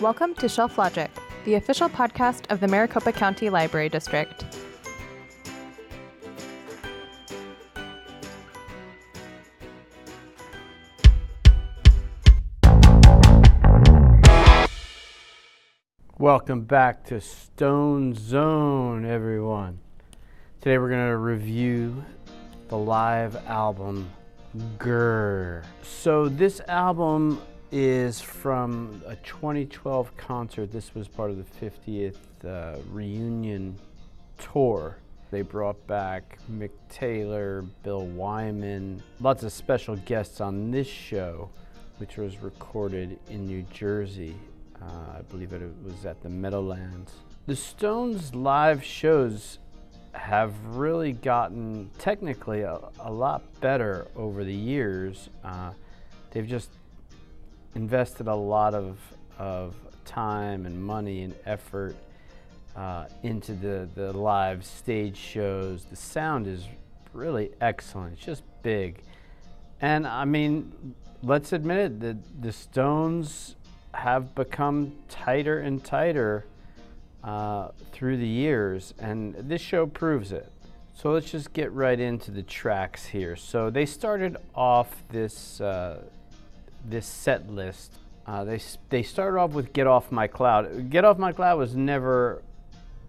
Welcome to Shelf Logic, the official podcast of the Maricopa County Library District. Welcome back to Stones Zone, everyone. Today we're going to review the live album Grrr. So, this album is from a 2012 concert. This was part of the 50th uh, reunion tour. They brought back Mick Taylor, Bill Wyman, lots of special guests on this show, which was recorded in New Jersey. Uh, I believe it was at the Meadowlands. The Stones live shows have really gotten technically a, a lot better over the years. Uh, they've just invested a lot of, of time and money and effort uh, into the, the live stage shows. The sound is really excellent. It's just big. And I mean, let's admit it, the, the Stones have become tighter and tighter uh, through the years, and this show proves it. So let's just get right into the tracks here. So they started off this uh, this set list. Uh, they they started off with "Get Off My Cloud." "Get Off My Cloud" was never.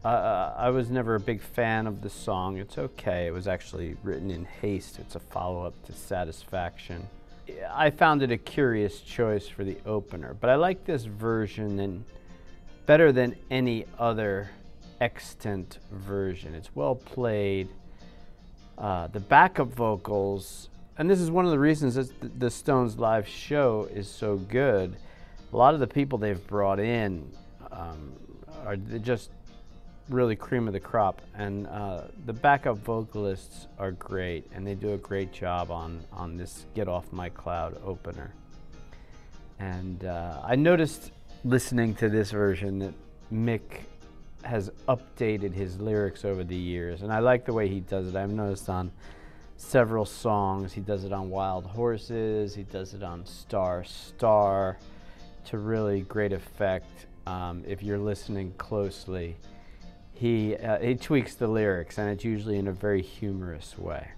Uh, uh, I was never a big fan of the song. It's okay. It was actually written in haste. It's a follow-up to "Satisfaction." I found it a curious choice for the opener, but I like this version and better than any other extant version. It's well played. Uh, the backup vocals, and this is one of the reasons that the Stones live show is so good. A lot of the people they've brought in um, are just really cream of the crop, and uh, the backup vocalists are great, and they do a great job on on this "Get Off My Cloud" opener. And uh, I noticed listening to this version that Mick has updated his lyrics over the years, and I like the way he does it. I've noticed on several songs, he does it on Wild Horses, he does it on Star Star, to really great effect um, if you're listening closely he, uh, he tweaks the lyrics, and it's usually in a very humorous way.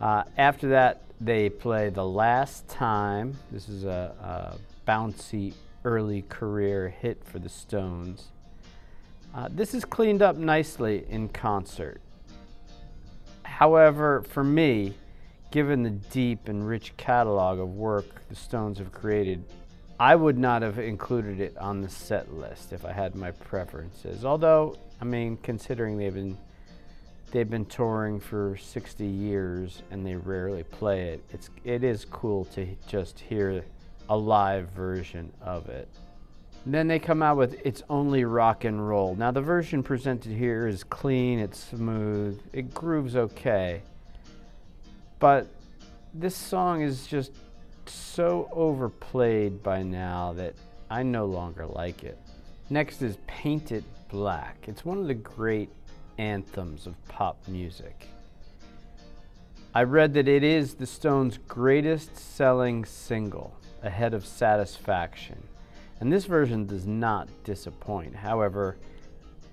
Uh, after that, they play The Last Time. This is a, a bouncy early career hit for the Stones. Uh, this is cleaned up nicely in concert. However, for me, given the deep and rich catalog of work the Stones have created, I would not have included it on the set list if I had my preferences. Although, I mean, considering they've been they've been touring for 60 years and they rarely play it, it's it is cool to just hear a live version of it. Then they come out with It's Only Rock and Roll. Now, the version presented here is clean, it's smooth, it grooves okay. But this song is just so overplayed by now that I no longer like it. Next is Paint It Black. It's one of the great anthems of pop music. I read that it is the Stones' greatest selling single, ahead of Satisfaction. And this version does not disappoint. However,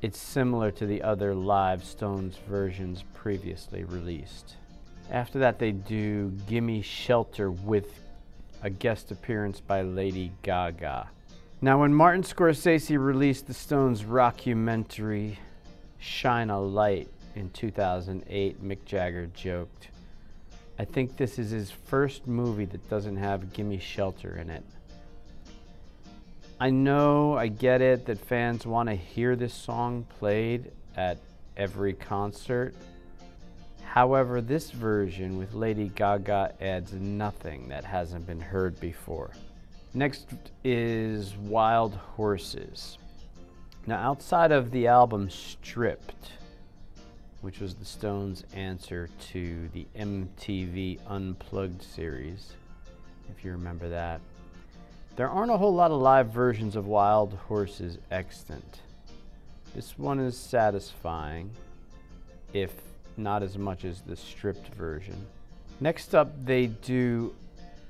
it's similar to the other live Stones versions previously released. After that, they do Gimme Shelter with a guest appearance by Lady Gaga. Now, when Martin Scorsese released the Stones' rockumentary Shine a Light in 2008, Mick Jagger joked, I think this is his first movie that doesn't have Gimme Shelter in it. I know, I get it, that fans want to hear this song played at every concert, However, this version with Lady Gaga adds nothing that hasn't been heard before. Next is Wild Horses. Now, outside of the album Stripped, which was the Stones' answer to the MTV Unplugged series, if you remember that, there aren't a whole lot of live versions of Wild Horses extant. This one is satisfying, if not as much as the stripped version. Next up, they do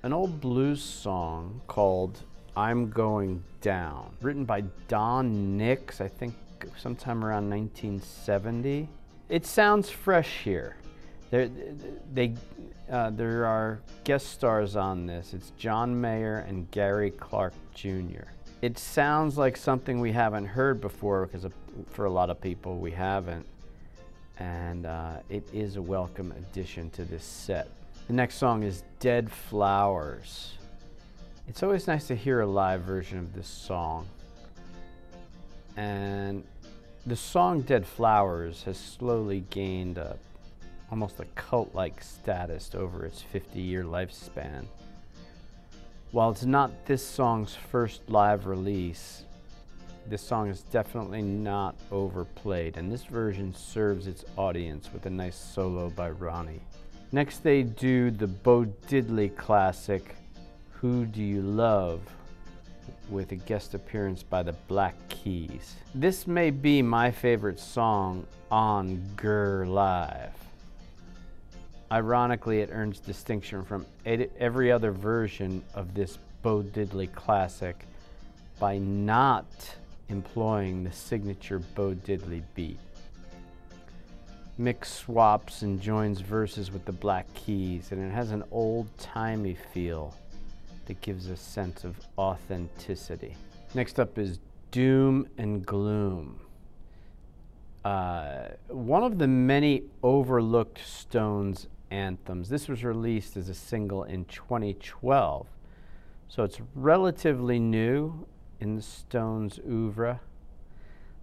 an old blues song called I'm Going Down, written by Don Nix, I think sometime around 1970. It sounds fresh here. There, they, uh, there are guest stars on this. It's John Mayer and Gary Clark Jr. It sounds like something we haven't heard before because for a lot of people we haven't. And uh, it is a welcome addition to this set. The next song is Dead Flowers. It's always nice to hear a live version of this song. And the song Dead Flowers has slowly gained a, almost a cult like status over its 50 year lifespan. While it's not this song's first live release, this song is definitely not overplayed, and this version serves its audience with a nice solo by Ronnie. Next, they do the Bo Diddley classic, Who Do You Love? with a guest appearance by the Black Keys. This may be my favorite song on Grr Live. Ironically, it earns distinction from every other version of this Bo Diddley classic by not employing the signature Bo Diddley beat. Mick swaps and joins verses with the Black Keys, and it has an old timey feel that gives a sense of authenticity. Next up is Doom and Gloom. Uh, one of the many overlooked Stones anthems. This was released as a single in 2012, so it's relatively new in the Stones oeuvre.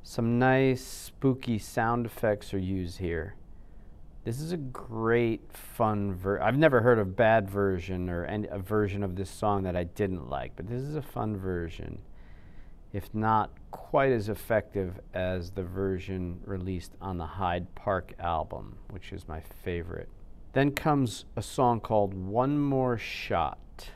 Some nice spooky sound effects are used here. This is a great, fun ver. I've never heard a bad version or any, a version of this song that I didn't like, but this is a fun version, if not quite as effective as the version released on the Hyde Park album, which is my favorite. Then comes a song called One More Shot,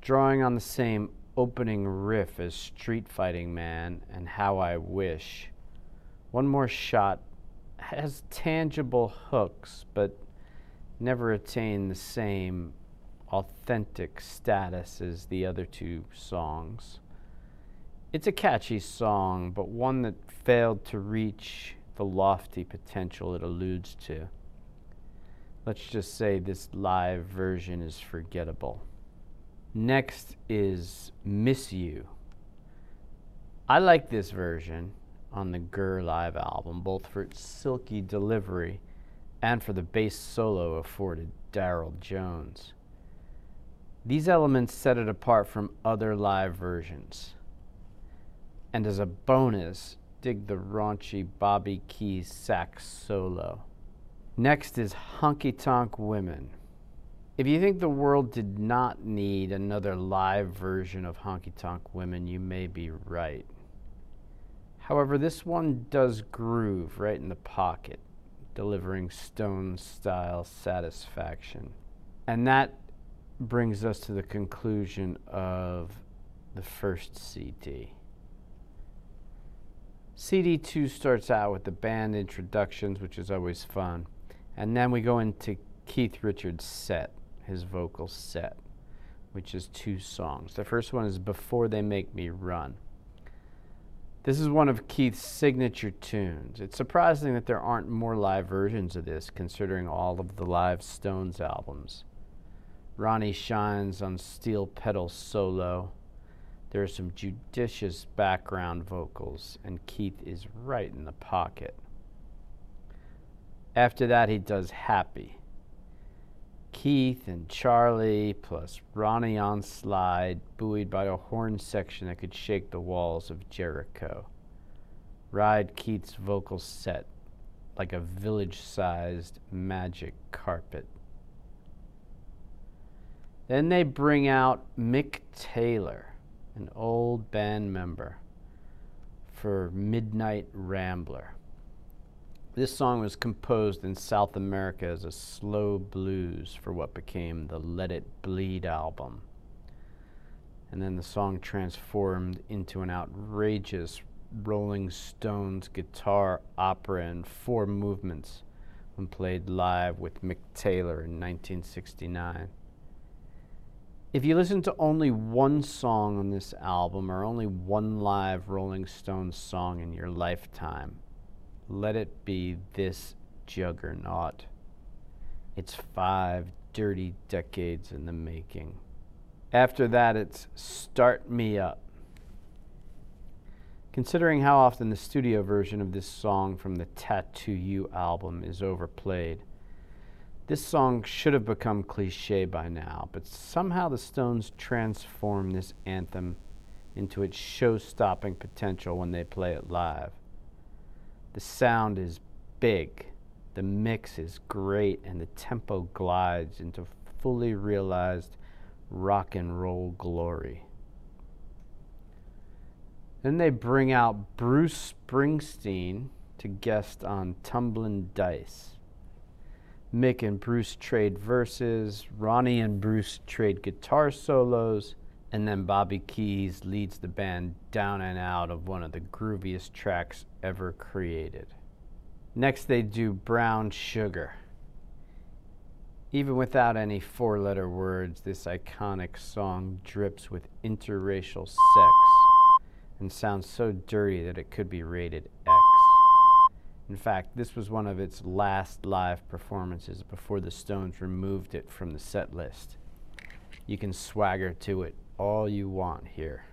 drawing on the same opening riff as Street Fighting Man and How I Wish. One More Shot has tangible hooks, but never attain the same authentic status as the other two songs. It's a catchy song, but one that failed to reach the lofty potential it alludes to. Let's just say this live version is forgettable. Next is Miss You. I like this version on the Grr live album, both for its silky delivery and for the bass solo afforded Darryl Jones. These elements set it apart from other live versions. And as a bonus, dig the raunchy Bobby Keys sax solo. Next is Honky Tonk Women. If you think the world did not need another live version of Honky Tonk Women, you may be right. However, this one does groove right in the pocket, delivering Stone style satisfaction. And that brings us to the conclusion of the first CD. CD2 starts out with the band introductions, which is always fun. And then we go into Keith Richards' set, his vocal set, which is two songs. The first one is Before They Make Me Run. This is one of Keith's signature tunes. It's surprising that there aren't more live versions of this, considering all of the live Stones albums. Ronnie shines on steel pedal solo. There are some judicious background vocals, and Keith is right in the pocket. After that, he does Happy. Keith and Charlie, plus Ronnie on slide, buoyed by a horn section that could shake the walls of Jericho. Ride Keith's vocal set like a village sized magic carpet. Then they bring out Mick Taylor, an old band member, for Midnight Rambler. This song was composed in South America as a slow blues for what became the Let It Bleed album. And then the song transformed into an outrageous Rolling Stones guitar opera in four movements when played live with Mick Taylor in 1969. If you listen to only one song on this album or only one live Rolling Stones song in your lifetime, let it be this juggernaut. It's five dirty decades in the making. After that, it's Start Me Up. Considering how often the studio version of this song from the Tattoo You album is overplayed, this song should have become cliche by now, but somehow the Stones transform this anthem into its show stopping potential when they play it live. The sound is big, the mix is great, and the tempo glides into fully realized rock and roll glory. Then they bring out Bruce Springsteen to guest on Tumblin' Dice. Mick and Bruce trade verses, Ronnie and Bruce trade guitar solos, and then Bobby Keys leads the band down and out of one of the grooviest tracks ever created. Next, they do Brown Sugar. Even without any four letter words, this iconic song drips with interracial sex and sounds so dirty that it could be rated X. In fact, this was one of its last live performances before the Stones removed it from the set list. You can swagger to it all you want here.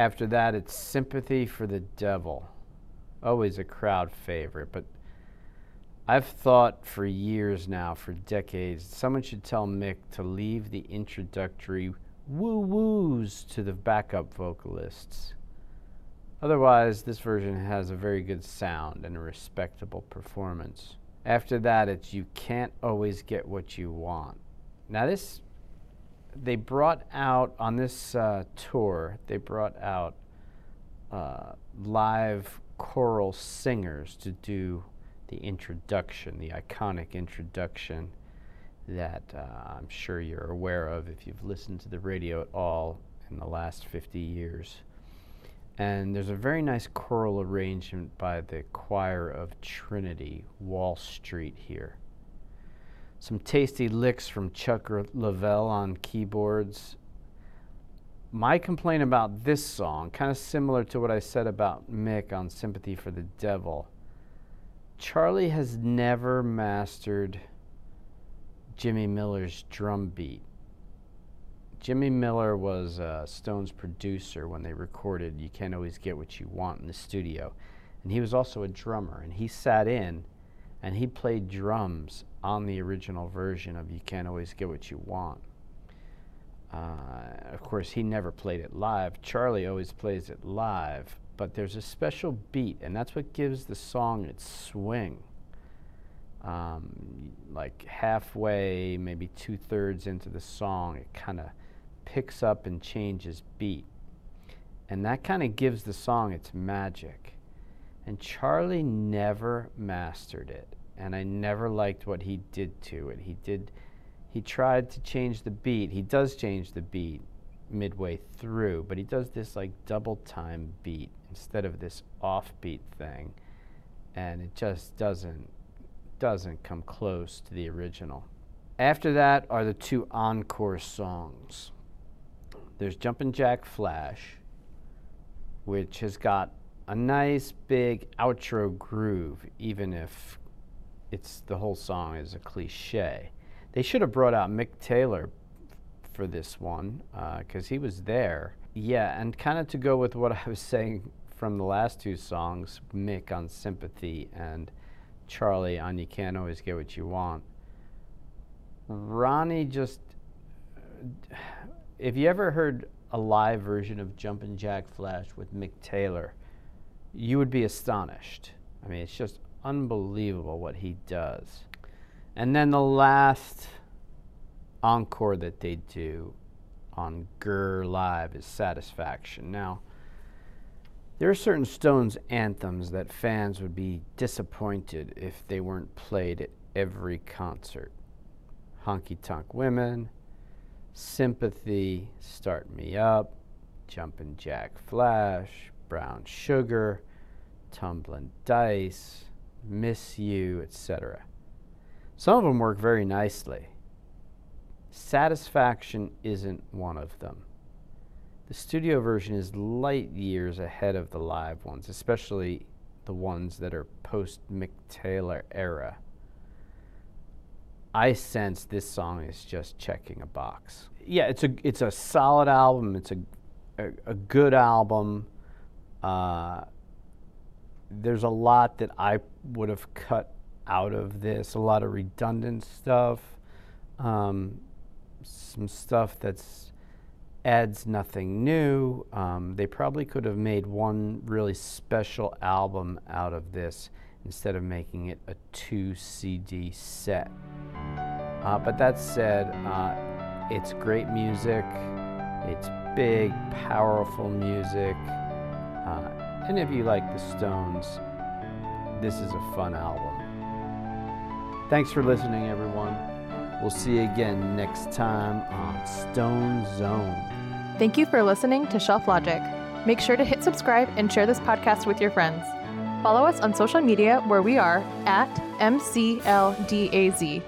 After that, it's Sympathy for the Devil. Always a crowd favorite, but I've thought for years now, for decades, someone should tell Mick to leave the introductory woo woos to the backup vocalists. Otherwise, this version has a very good sound and a respectable performance. After that, it's You Can't Always Get What You Want. Now, this, they brought out on this uh, tour, they brought out uh, live choral singers to do the introduction, the iconic introduction that uh, I'm sure you're aware of if you've listened to the radio at all in the last 50 years. And there's a very nice choral arrangement by the choir of Trinity, Wall Street here. Some tasty licks from Chuck Leavell on keyboards. My complaint about this song, kind of similar to what I said about Mick on Sympathy for the Devil, Charlie has never mastered Jimmy Miller's drum beat. Jimmy Miller was uh, Stone's producer when they recorded You Can't Always Get What You Want in the studio. And he was also a drummer. And he sat in and he played drums on the original version of You Can't Always Get What You Want. Uh, of course, he never played it live. Charlie always plays it live but there's a special beat, and that's what gives the song its swing. Um, like halfway, maybe two thirds into the song, it kind of picks up and changes beat. And that kind of gives the song its magic. And Charlie never mastered it. And I never liked what he did to it. He did, he tried to change the beat. He does change the beat midway through, but he does this like double time beat instead of this offbeat thing, and it just doesn't doesn't come close to the original. After that are the two encore songs. There's Jumpin' Jack Flash, which has got a nice big outro groove, even if it's the whole song is a cliche. They should have brought out Mick Taylor for this one because uh, he was there. Yeah, and kind of to go with what I was saying from the last two songs, Mick on Sympathy and Charlie on You Can't Always Get What You Want, Ronnie just. If you ever heard a live version of Jumpin' Jack Flash with Mick Taylor, you would be astonished. I mean, it's just unbelievable what he does. And then the last encore that they do on Grr Live is Satisfaction. Now, there are certain Stones anthems that fans would be disappointed if they weren't played at every concert. Honky Tonk Women, Sympathy, Start Me Up, Jumpin' Jack Flash, Brown Sugar, Tumblin' Dice, Miss You, etc. Some of them work very nicely. Satisfaction isn't one of them. The studio version is light years ahead of the live ones, especially the ones that are post Mick Taylor era. I sense this song is just checking a box. Yeah, it's a it's a solid album. It's a a, a good album. Uh, there's a lot that I would have cut out of this. A lot of redundant stuff. Um, some stuff that's adds nothing new. Um, they probably could have made one really special album out of this instead of making it a two CD set. Uh, but that said, uh, it's great music. It's big, powerful music. Uh, and if you like the Stones, this is a fun album. Thanks for listening, everyone. We'll see you again next time on Stones Zone. Thank you for listening to Shelf Logic. Make sure to hit subscribe and share this podcast with your friends. Follow us on social media where we are at MCLDAZ.